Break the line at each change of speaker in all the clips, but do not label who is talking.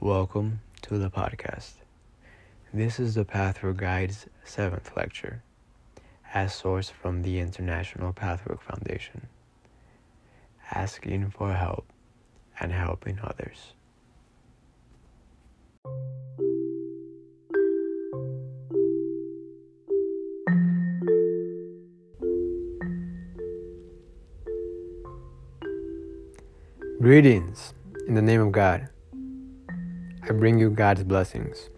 Welcome to the podcast. This is the Pathwork Guide's seventh lecture, as sourced from the International Pathwork Foundation, asking for help and helping others. Greetings in the name of God. I bring you God's blessings.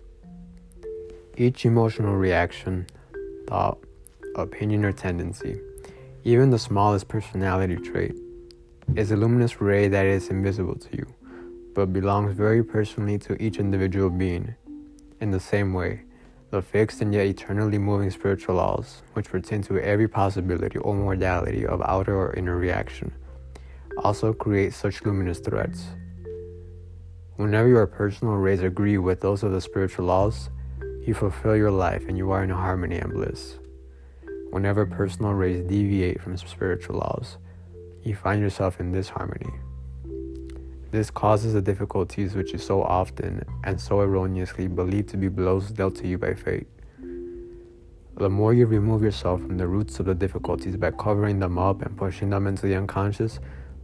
Each emotional reaction, thought, opinion, or tendency, even the smallest personality trait, is a luminous ray that is invisible to you, but belongs very personally to each individual being. In the same way, the fixed and yet eternally moving spiritual laws, which pertain to every possibility or modality of outer or inner reaction, also create such luminous threads. Whenever your personal rays agree with those of the spiritual laws, you fulfill your life and you are in harmony and bliss. Whenever personal rays deviate from spiritual laws, you find yourself in disharmony. This causes the difficulties which you so often and so erroneously believe to be blows dealt to you by fate. The more you remove yourself from the roots of the difficulties by covering them up and pushing them into the unconscious,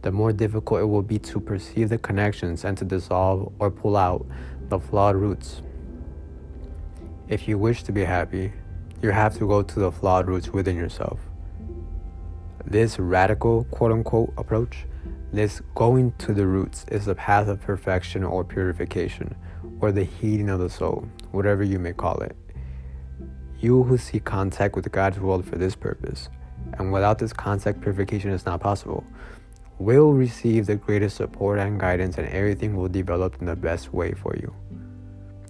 the more difficult it will be to perceive the connections and to dissolve or pull out the flawed roots. If you wish to be happy, you have to go to the flawed roots within yourself. This radical, quote unquote, approach, this going to the roots, is the path of perfection or purification, or the healing of the soul, whatever you may call it. You who seek contact with God's world for this purpose, and without this contact, purification is not possible will receive the greatest support and guidance, and everything will develop in the best way for you.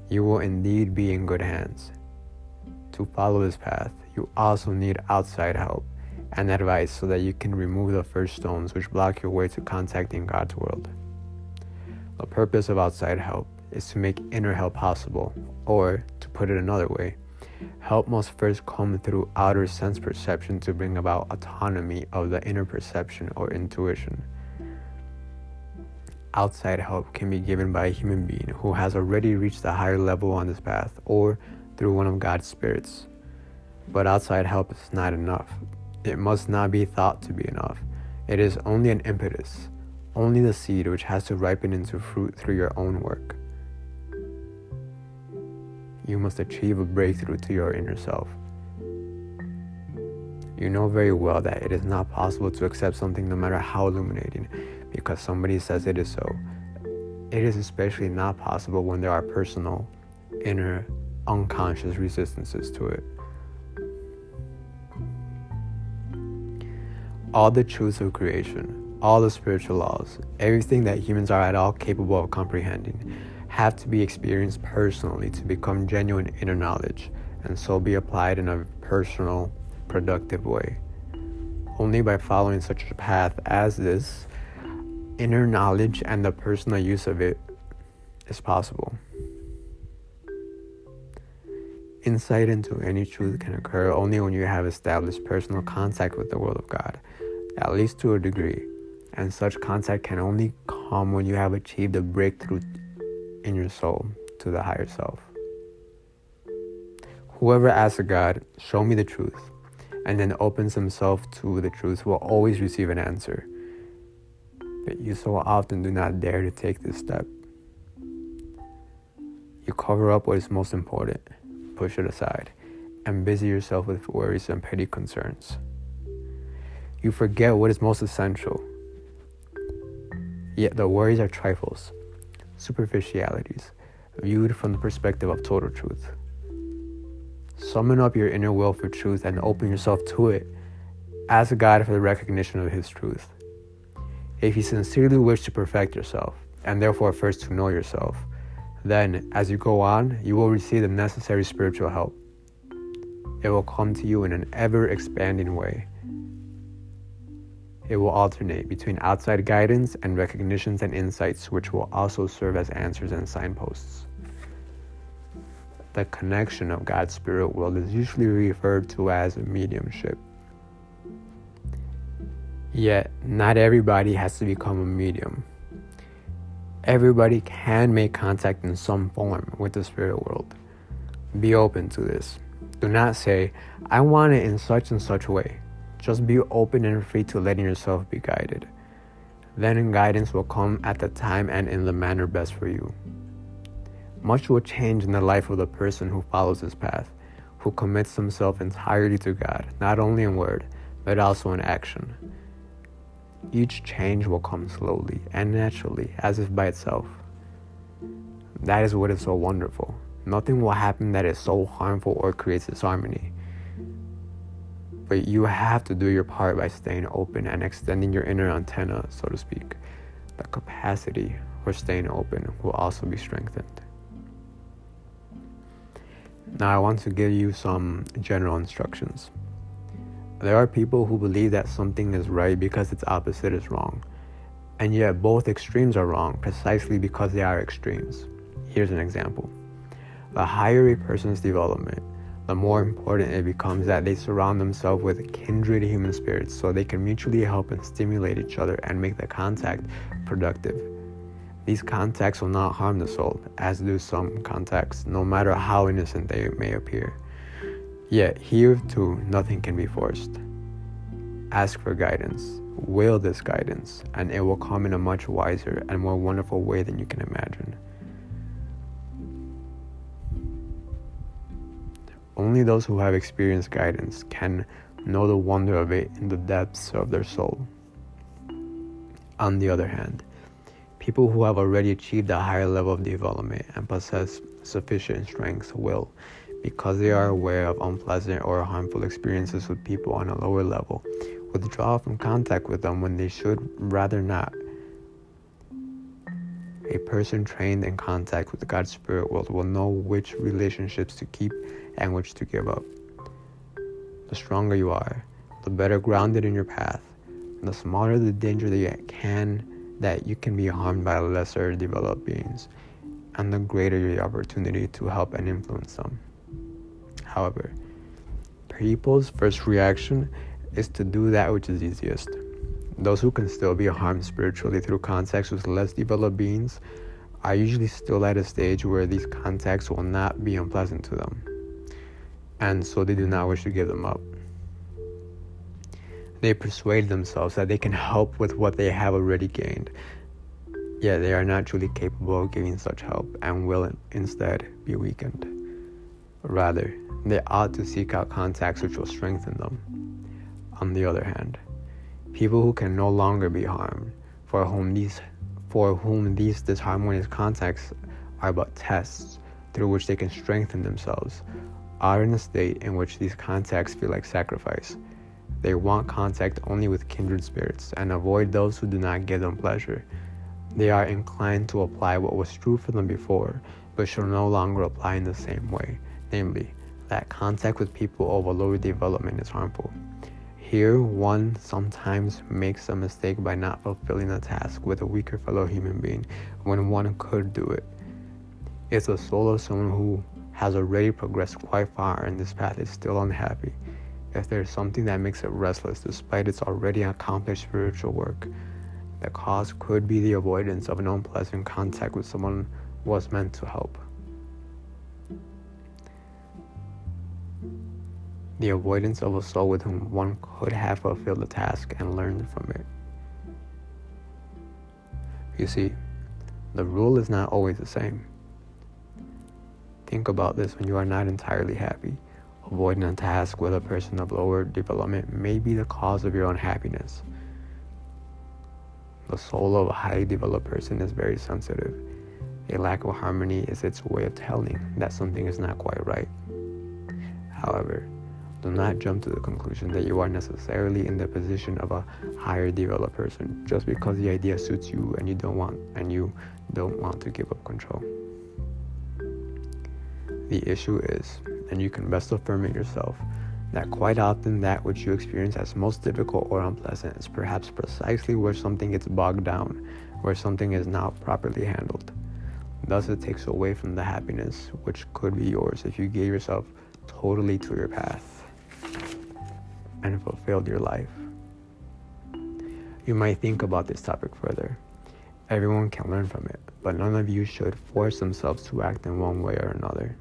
You will indeed be in good hands. To follow this path, you also need outside help and advice so that you can remove the first stones which block your way to contacting God's world. The purpose of outside help is to make inner help possible, or, to put it another way, Help must first come through outer sense perception to bring about autonomy of the inner perception or intuition. Outside help can be given by a human being who has already reached a higher level on this path or through one of God's spirits. But outside help is not enough. It must not be thought to be enough. It is only an impetus, only the seed which has to ripen into fruit through your own work you must achieve a breakthrough to your inner self. You know very well that it is not possible to accept something no matter how illuminating because somebody says it is so. It is especially not possible when there are personal, inner, unconscious resistances to it. All the truths of creation, all the spiritual laws, everything that humans are at all capable of comprehending have to be experienced personally to become genuine inner knowledge and so be applied in a personal, productive way. Only by following such a path as this, inner knowledge and the personal use of it is possible. Insight into any truth can occur only when you have established personal contact with the world of God, at least to a degree, and such contact can only come when you have achieved a breakthrough in your soul to the higher self. Whoever asks God, show me the truth, and then opens himself to the truth will always receive an answer. But you so often do not dare to take this step. You cover up what is most important, push it aside, and busy yourself with worries and petty concerns. You forget what is most essential. Yet the worries are trifles, superficialities, viewed from the perspective of total truth. Summon up your inner will for truth and open yourself to it. Ask God for the recognition of His truth. If you sincerely wish to perfect yourself, and therefore first to know yourself, then as you go on, you will receive the necessary spiritual help. It will come to you in an ever expanding way. It will alternate between outside guidance and recognitions and insights, which will also serve as answers and signposts. The connection of God's spirit world is usually referred to as mediumship. Yet, not everybody has to become a medium. Everybody can make contact in some form with the spirit world. Be open to this. Do not say, I want it in such and such way. Just be open and free to letting yourself be guided. Then guidance will come at the time and in the manner best for you. Much will change in the life of the person who follows this path, who commits himself entirely to God, not only in word, but also in action. Each change will come slowly and naturally, as if by itself. That is what is so wonderful. Nothing will happen that is so harmful or creates disharmony. But you have to do your part by staying open and extending your inner antenna, so to speak. The capacity for staying open will also be strengthened. Now, I want to give you some general instructions. There are people who believe that something is right because its opposite is wrong, and yet both extremes are wrong precisely because they are extremes. Here's an example The higher a person's development, the more important it becomes that they surround themselves with kindred human spirits so they can mutually help and stimulate each other and make the contact productive. These contacts will not harm the soul, as do some contacts, no matter how innocent they may appear. Yet, here too, nothing can be forced. Ask for guidance, will this guidance, and it will come in a much wiser and more wonderful way than you can imagine. Only those who have experienced guidance can know the wonder of it in the depths of their soul. On the other hand, People who have already achieved a higher level of development and possess sufficient strength will, because they are aware of unpleasant or harmful experiences with people on a lower level, withdraw from contact with them when they should rather not. A person trained in contact with the God's spirit world will know which relationships to keep and which to give up. The stronger you are, the better grounded in your path, and the smaller the danger that can that you can be harmed by lesser developed beings, and the greater your opportunity to help and influence them. However, people's first reaction is to do that which is easiest. Those who can still be harmed spiritually through contacts with less developed beings are usually still at a stage where these contacts will not be unpleasant to them, and so they do not wish to give them up they persuade themselves that they can help with what they have already gained. Yet they are not truly capable of giving such help and will instead be weakened. Rather, they ought to seek out contacts which will strengthen them. On the other hand, people who can no longer be harmed, for whom these for whom these disharmonious contacts are but tests through which they can strengthen themselves, are in a state in which these contacts feel like sacrifice they want contact only with kindred spirits and avoid those who do not give them pleasure. They are inclined to apply what was true for them before, but shall no longer apply in the same way, namely, that contact with people of a lower development is harmful. Here, one sometimes makes a mistake by not fulfilling a task with a weaker fellow human being when one could do it. It's the soul of someone who has already progressed quite far and this path is still unhappy, if there's something that makes it restless despite its already accomplished spiritual work, the cause could be the avoidance of an unpleasant contact with someone was meant to help. The avoidance of a soul with whom one could have fulfilled the task and learned from it. You see, the rule is not always the same. Think about this when you are not entirely happy. Avoiding a task with a person of lower development may be the cause of your unhappiness. The soul of a highly developed person is very sensitive. A lack of harmony is its way of telling that something is not quite right. However, do not jump to the conclusion that you are necessarily in the position of a higher developed person just because the idea suits you and you don't want and you don't want to give up control. The issue is and you can best affirm it yourself that quite often that which you experience as most difficult or unpleasant is perhaps precisely where something gets bogged down, where something is not properly handled. Thus, it takes away from the happiness which could be yours if you gave yourself totally to your path and fulfilled your life. You might think about this topic further. Everyone can learn from it, but none of you should force themselves to act in one way or another.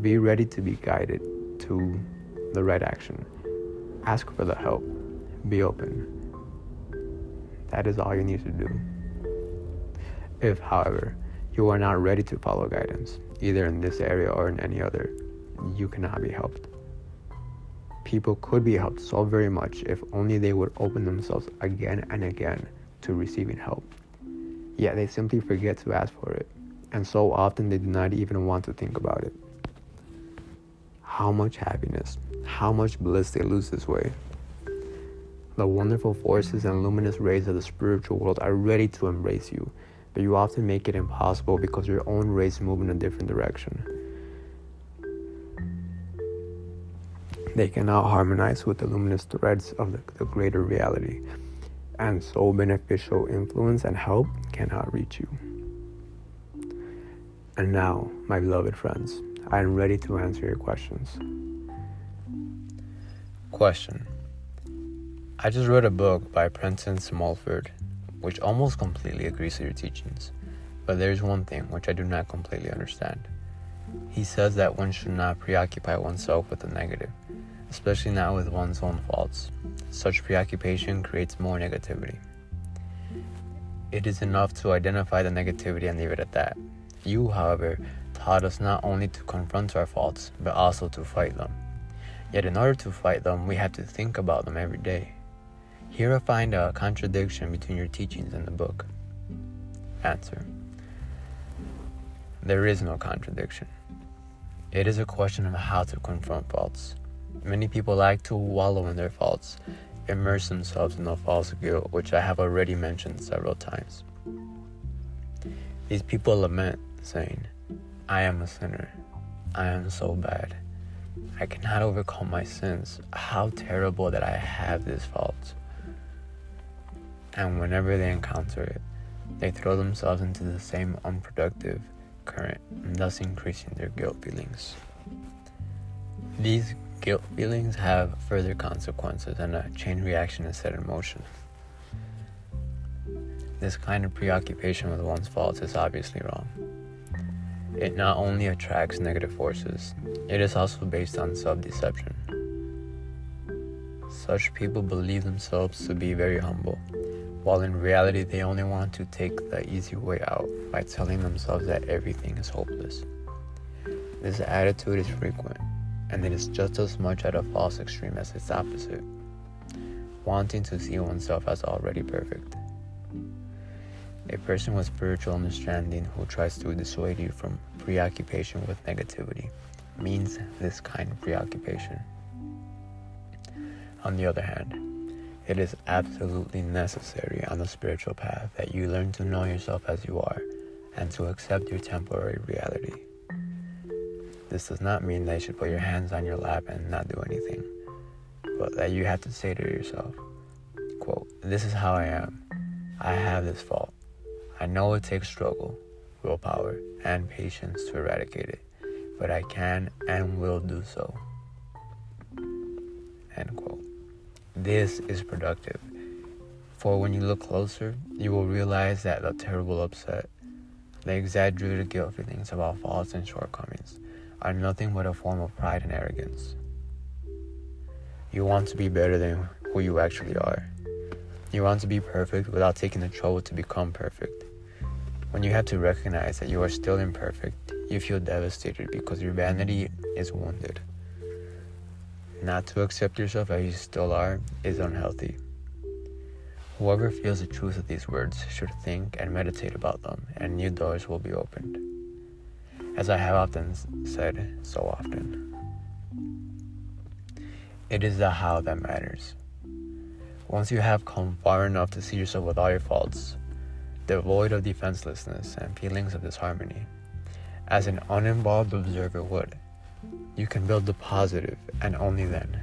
Be ready to be guided to the right action. Ask for the help. Be open. That is all you need to do. If, however, you are not ready to follow guidance, either in this area or in any other, you cannot be helped. People could be helped so very much if only they would open themselves again and again to receiving help. Yet they simply forget to ask for it, and so often they do not even want to think about it. How much happiness, how much bliss they lose this way. The wonderful forces and luminous rays of the spiritual world are ready to embrace you, but you often make it impossible because your own rays move in a different direction. They cannot harmonize with the luminous threads of the, the greater reality and so beneficial influence and help cannot reach you. And now, my beloved friends, I am ready to answer your questions.
Question I just read a book by Prentice Mulford, which almost completely agrees with your teachings, but there's one thing which I do not completely understand. He says that one should not preoccupy oneself with the negative, especially not with one's own faults. Such preoccupation creates more negativity. It is enough to identify the negativity and leave it at that. You, however, taught us not only to confront our faults, but also to fight them. Yet, in order to fight them, we have to think about them every day. Here I find a contradiction between your teachings and the book. Answer There is no contradiction. It is a question of how to confront faults. Many people like to wallow in their faults, immerse themselves in the false guilt, which I have already mentioned several times. These people lament, saying, I am a sinner. I am so bad. I cannot overcome my sins. How terrible that I have this fault. And whenever they encounter it, they throw themselves into the same unproductive current, thus increasing their guilt feelings. These Guilt feelings have further consequences and a chain reaction is set in motion. This kind of preoccupation with one's faults is obviously wrong. It not only attracts negative forces, it is also based on self deception. Such people believe themselves to be very humble, while in reality they only want to take the easy way out by telling themselves that everything is hopeless. This attitude is frequent and it is just as much at a false extreme as its opposite, wanting to see oneself as already perfect. A person with spiritual understanding who tries to dissuade you from preoccupation with negativity means this kind of preoccupation. On the other hand, it is absolutely necessary on the spiritual path that you learn to know yourself as you are and to accept your temporary reality. This does not mean that you should put your hands on your lap and not do anything, but that you have to say to yourself, quote, This is how I am. I have this fault. I know it takes struggle, willpower, and patience to eradicate it, but I can and will do so. End quote. This is productive. For when you look closer, you will realize that the terrible upset, the exaggerated guilt feelings about faults and shortcomings, are nothing but a form of pride and arrogance. You want to be better than who you actually are. You want to be perfect without taking the trouble to become perfect. When you have to recognize that you are still imperfect, you feel devastated because your vanity is wounded. Not to accept yourself as you still are is unhealthy. Whoever feels the truth of these words should think and meditate about them, and new doors will be opened as I have often said so often. It is the how that matters. Once you have come far enough to see yourself with all your faults, devoid of defenselessness and feelings of disharmony, as an uninvolved observer would, you can build the positive and only then.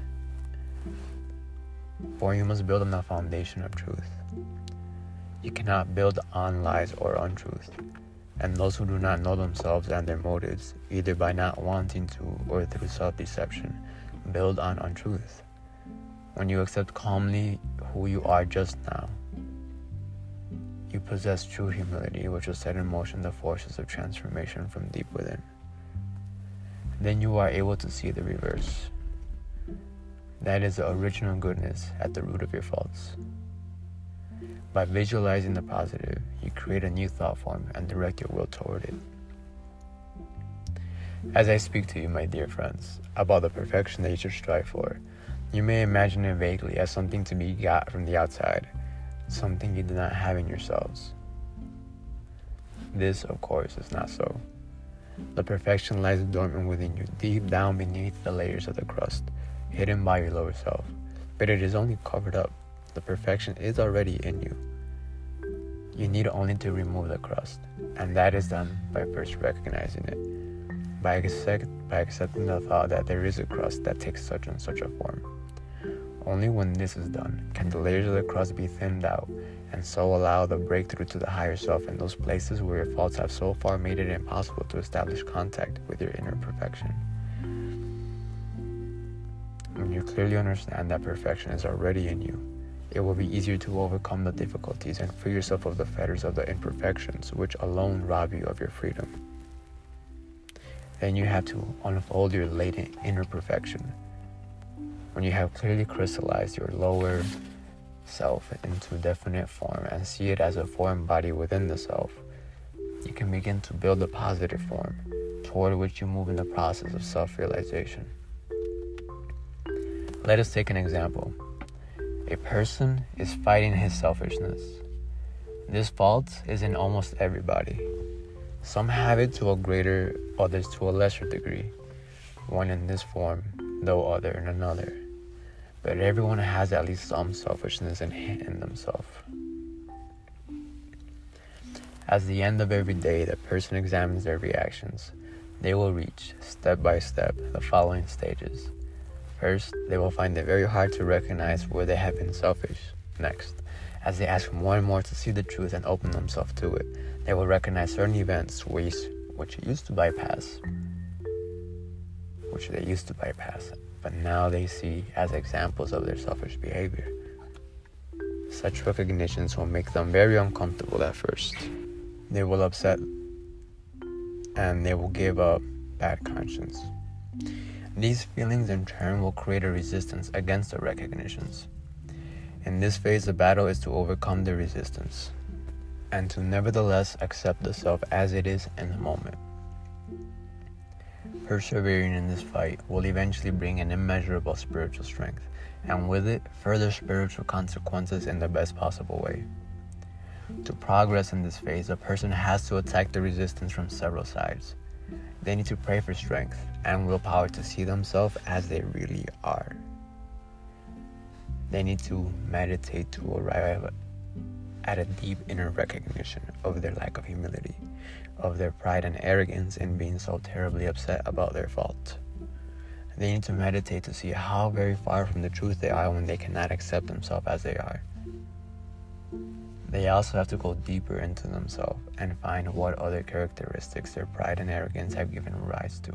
For you must build on the foundation of truth. You cannot build on lies or untruth and those who do not know themselves and their motives, either by not wanting to or through self deception, build on untruth. When you accept calmly who you are just now, you possess true humility, which will set in motion the forces of transformation from deep within. Then you are able to see the reverse. That is the original goodness at the root of your faults. By visualizing the positive, you create a new thought form and direct your will toward it. As I speak to you, my dear friends, about the perfection that you should strive for, you may imagine it vaguely as something to be got from the outside, something you do not have in yourselves. This, of course, is not so. The perfection lies dormant within you, deep down beneath the layers of the crust, hidden by your lower self. But it is only covered up. The perfection is already in you. You need only to remove the crust, and that is done by first recognizing it, by, accept, by accepting the thought that there is a crust that takes such and such a form. Only when this is done can the layers of the crust be thinned out and so allow the breakthrough to the higher self in those places where your faults have so far made it impossible to establish contact with your inner perfection. When you clearly understand that perfection is already in you, it will be easier to overcome the difficulties and free yourself of the fetters of the imperfections which alone rob you of your freedom. Then you have to unfold your latent inner perfection. When you have clearly crystallized your lower self into definite form and see it as a foreign body within the self, you can begin to build a positive form toward which you move in the process of self realization. Let us take an example. A person is fighting his selfishness. This fault is in almost everybody. Some have it to a greater, others to a lesser degree, one in this form, though other in another. But everyone has at least some selfishness in, in themselves. As the end of every day, the person examines their reactions. They will reach, step by step, the following stages. First, they will find it very hard to recognize where they have been selfish. Next, as they ask more and more to see the truth and open themselves to it, they will recognize certain events which, which used to bypass, which they used to bypass, but now they see as examples of their selfish behavior. Such recognitions will make them very uncomfortable at first. They will upset and they will give up bad conscience. These feelings in turn will create a resistance against the recognitions. In this phase, the battle is to overcome the resistance and to nevertheless accept the self as it is in the moment. Persevering in this fight will eventually bring an immeasurable spiritual strength, and with it, further spiritual consequences in the best possible way. To progress in this phase, a person has to attack the resistance from several sides. They need to pray for strength and willpower to see themselves as they really are. They need to meditate to arrive at a deep inner recognition of their lack of humility, of their pride and arrogance in being so terribly upset about their fault. They need to meditate to see how very far from the truth they are when they cannot accept themselves as they are. They also have to go deeper into themselves and find what other characteristics their pride and arrogance have given rise to.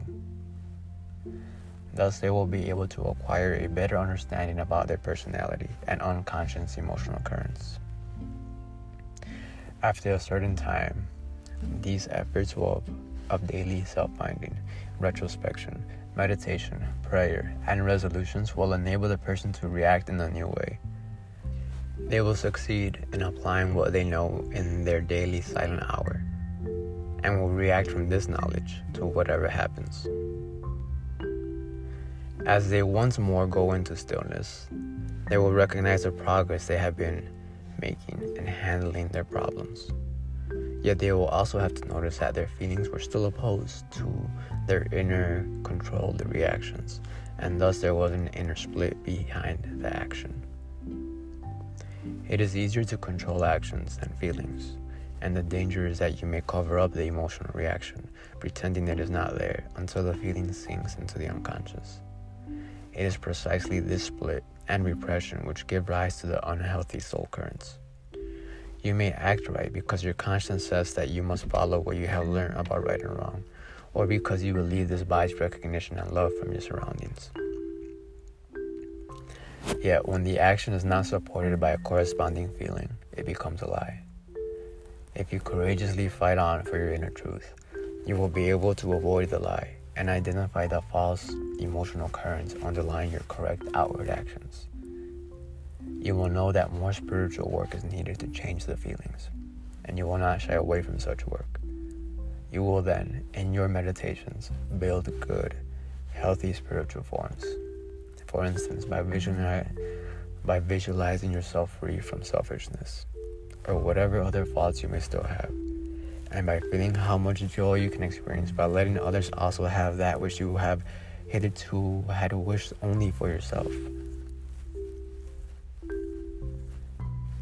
Thus, they will be able to acquire a better understanding about their personality and unconscious emotional currents. After a certain time, these efforts will, of daily self finding, retrospection, meditation, prayer, and resolutions will enable the person to react in a new way they will succeed in applying what they know in their daily silent hour and will react from this knowledge to whatever happens. As they once more go into stillness, they will recognize the progress they have been making in handling their problems. Yet they will also have to notice that their feelings were still opposed to their inner controlled reactions, and thus there was an inner split behind the action. It is easier to control actions than feelings, and the danger is that you may cover up the emotional reaction, pretending it is not there until the feeling sinks into the unconscious. It is precisely this split and repression which give rise to the unhealthy soul currents. You may act right because your conscience says that you must follow what you have learned about right and wrong, or because you believe this buys recognition and love from your surroundings. Yet, when the action is not supported by a corresponding feeling, it becomes a lie. If you courageously fight on for your inner truth, you will be able to avoid the lie and identify the false emotional currents underlying your correct outward actions. You will know that more spiritual work is needed to change the feelings, and you will not shy away from such work. You will then, in your meditations, build good, healthy spiritual forms. For instance, by, by visualizing yourself free from selfishness, or whatever other faults you may still have and by feeling how much joy you can experience by letting others also have that which you have hitherto had wished only for yourself.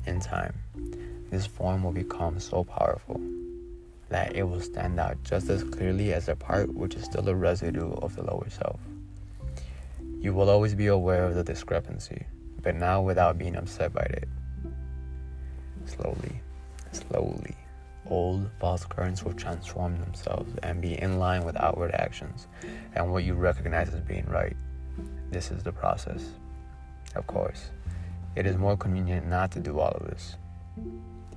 In time, this form will become so powerful that it will stand out just as clearly as a part which is still a residue of the lower self. You will always be aware of the discrepancy, but now without being upset by it. Slowly, slowly old false currents will transform themselves and be in line with outward actions and what you recognize as being right. This is the process. Of course, it is more convenient not to do all of this.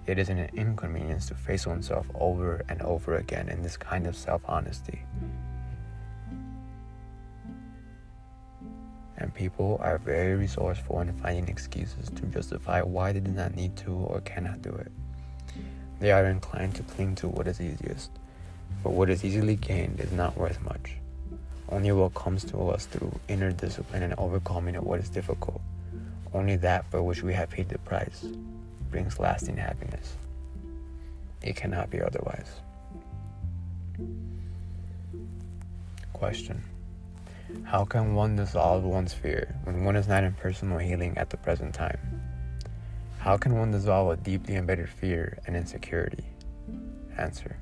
It is an inconvenience to face oneself over and over again in this kind of self honesty. And people are very resourceful in finding excuses to justify why they do not need to or cannot do it. They are inclined to cling to what is easiest, but what is easily gained is not worth much. Only what comes to us through inner discipline and overcoming of what is difficult, only that for which we have paid the price, brings lasting happiness. It cannot be otherwise. Question How can one dissolve one's fear when one is not in personal healing at the present time? How can one dissolve a deeply embedded fear and insecurity? Answer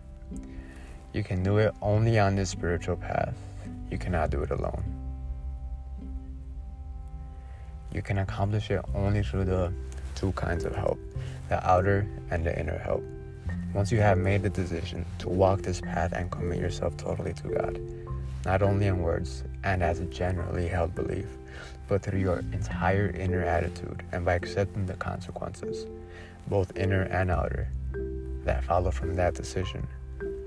You can do it only on this spiritual path. You cannot do it alone. You can accomplish it only through the two kinds of help the outer and the inner help. Once you have made the decision to walk this path and commit yourself totally to God, not only in words and as a generally held belief, but through your entire inner attitude and by accepting the consequences, both inner and outer, that follow from that decision.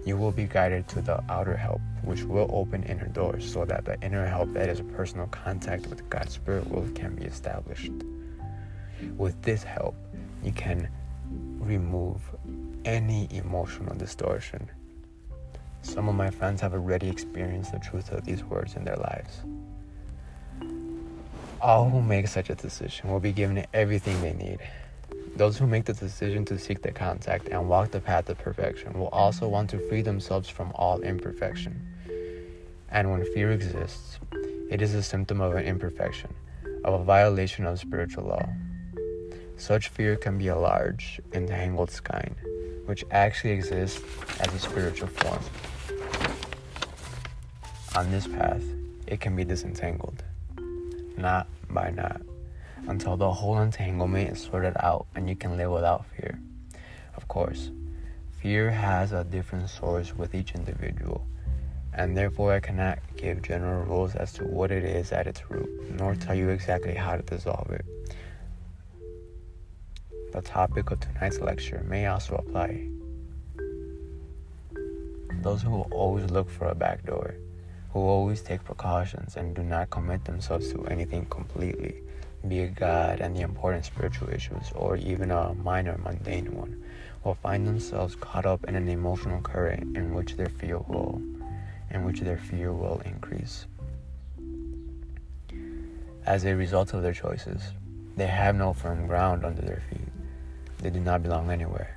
You will be guided to the outer help, which will open inner doors so that the inner help that is a personal contact with God's Spirit will can be established. With this help, you can remove any emotional distortion. Some of my friends have already experienced the truth of these words in their lives. All who make such a decision will be given everything they need. Those who make the decision to seek the contact and walk the path of perfection will also want to free themselves from all imperfection. And when fear exists, it is a symptom of an imperfection, of a violation of spiritual law. Such fear can be a large, entangled skein, which actually exists as a spiritual form. On this path, it can be disentangled knot by knot, until the whole entanglement is sorted out and you can live without fear. Of course, fear has a different source with each individual, and therefore I cannot give general rules as to what it is at its root, nor tell you exactly how to dissolve it. The topic of tonight's lecture may also apply. Those who always look for a back door who always take precautions and do not commit themselves to anything completely, be it God and the important spiritual issues, or even a minor mundane one, will find themselves caught up in an emotional current in which their fear will, in which their fear will increase. As a result of their choices, they have no firm ground under their feet. They do not belong anywhere.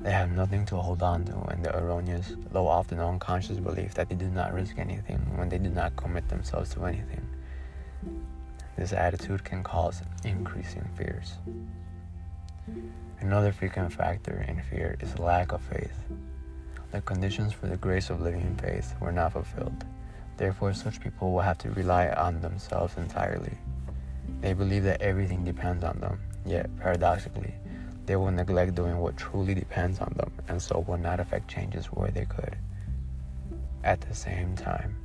They have nothing to hold on to, and the erroneous, though often unconscious belief that they do not risk anything when they do not commit themselves to anything. This attitude can cause increasing fears. Another frequent factor in fear is lack of faith. The conditions for the grace of living in faith were not fulfilled. Therefore, such people will have to rely on themselves entirely. They believe that everything depends on them, yet, paradoxically, they will neglect doing what truly depends on them and so will not affect changes where they could. At the same time,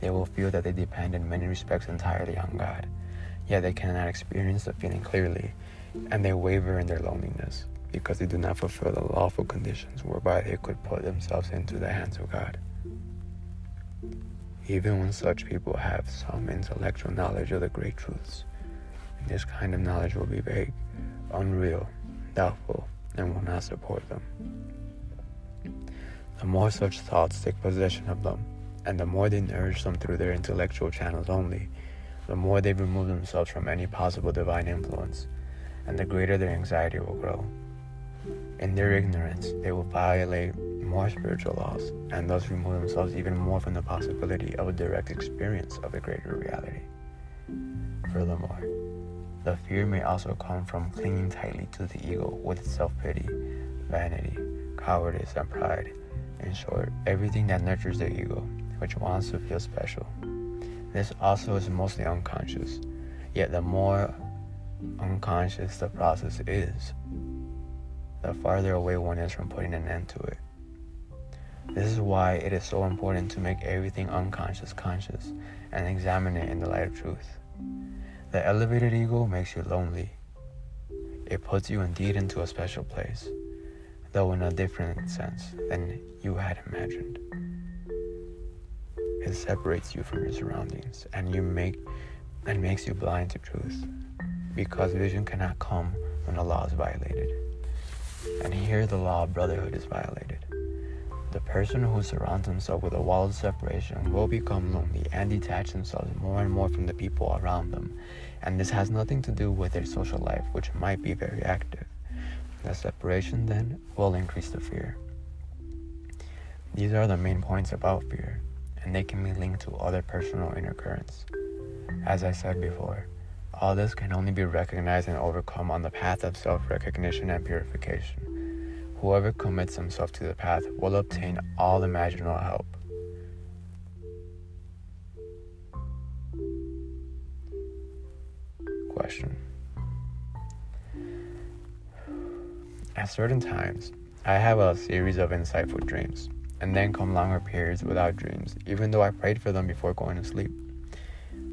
they will feel that they depend in many respects entirely on God, yet they cannot experience the feeling clearly and they waver in their loneliness. because they do not fulfill the lawful conditions whereby they could put themselves into the hands of God. Even when such people have some intellectual knowledge of the great truths, this kind of knowledge will be vague, unreal, doubtful, and will not support them. The more such thoughts take possession of them, and the more they nourish them through their intellectual channels only, the more they remove themselves from any possible divine influence, and the greater their anxiety will grow. In their ignorance, they will violate more spiritual laws and thus remove themselves even more from the possibility of a direct experience of a greater reality. Furthermore, the fear may also come from clinging tightly to the ego with self pity, vanity, cowardice, and pride. In short, everything that nurtures the ego, which wants to feel special. This also is mostly unconscious, yet, the more unconscious the process is, the farther away one is from putting an end to it. This is why it is so important to make everything unconscious conscious and examine it in the light of truth. The elevated ego makes you lonely. It puts you indeed into a special place, though in a different sense than you had imagined. It separates you from your surroundings and you make and makes you blind to truth because vision cannot come when the law is violated. And here the law of brotherhood is violated. The person who surrounds himself with a wall of separation will become lonely and detach themselves more and more from the people around them. And this has nothing to do with their social life, which might be very active. The separation then will increase the fear. These are the main points about fear, and they can be linked to other personal inner currents. As I said before, all this can only be recognized and overcome on the path of self recognition and purification. Whoever commits himself to the path will obtain all imaginable help. Question At certain times, I have a series of insightful dreams, and then come longer periods without dreams, even though I prayed for them before going to sleep.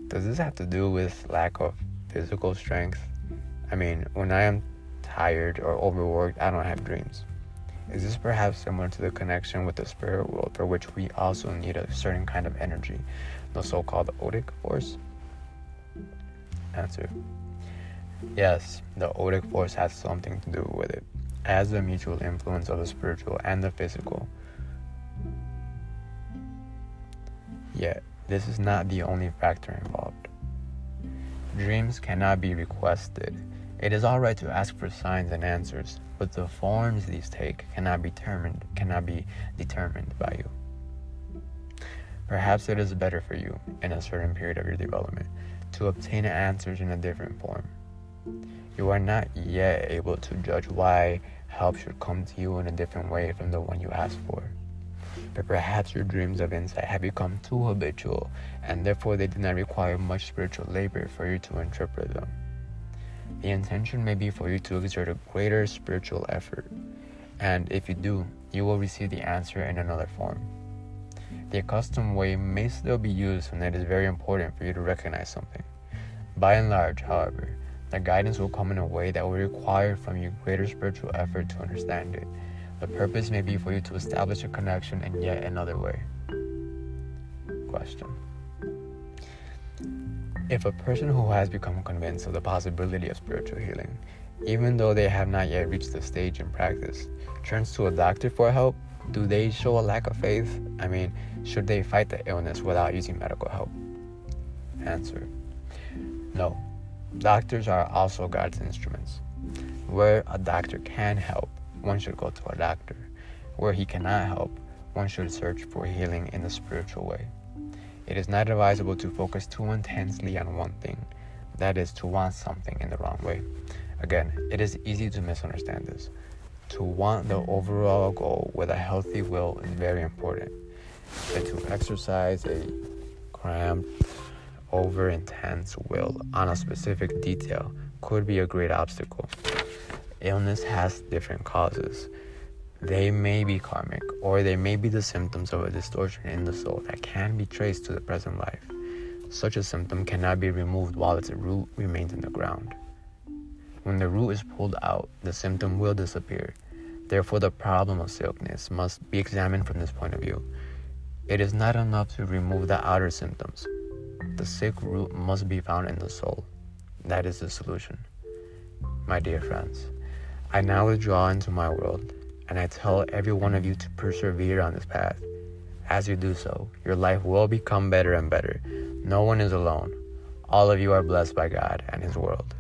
Does this have to do with lack of physical strength? I mean, when I am tired or overworked, I don't have dreams. Is this perhaps similar to the connection with the spirit world for which we also need a certain kind of energy, the so called Odic force? Answer Yes, the Odic force has something to do with it, as the mutual influence of the spiritual and the physical. Yet, this is not the only factor involved. Dreams cannot be requested. It is alright to ask for signs and answers, but the forms these take cannot be determined cannot be determined by you. Perhaps it is better for you in a certain period of your development to obtain answers in a different form. You are not yet able to judge why help should come to you in a different way from the one you asked for. But perhaps your dreams of insight have become too habitual, and therefore they do not require much spiritual labor for you to interpret them. The intention may be for you to exert a greater spiritual effort, and if you do, you will receive the answer in another form. The accustomed way may still be used when it is very important for you to recognize something. By and large, however, the guidance will come in a way that will require from you greater spiritual effort to understand it. The purpose may be for you to establish a connection in yet another way. Question. If a person who has become convinced of the possibility of spiritual healing, even though they have not yet reached the stage in practice, turns to a doctor for help, do they show a lack of faith? I mean, should they fight the illness without using medical help? Answer No. Doctors are also God's instruments. Where a doctor can help, one should go to a doctor. Where he cannot help, one should search for healing in the spiritual way. It is not advisable to focus too intensely on one thing, that is, to want something in the wrong way. Again, it is easy to misunderstand this. To want the overall goal with a healthy will is very important. But to exercise a cramped, over intense will on a specific detail could be a great obstacle. Illness has different causes. They may be karmic, or they may be the symptoms of a distortion in the soul that can be traced to the present life. Such a symptom cannot be removed while its root remains in the ground. When the root is pulled out, the symptom will disappear. Therefore, the problem of sickness must be examined from this point of view. It is not enough to remove the outer symptoms. The sick root must be found in the soul. That is the solution. My dear friends, I now withdraw into my world, and I tell every one of you to persevere on this path. As you do so, your life will become better and better. No one is alone. All of you are blessed by God and His world.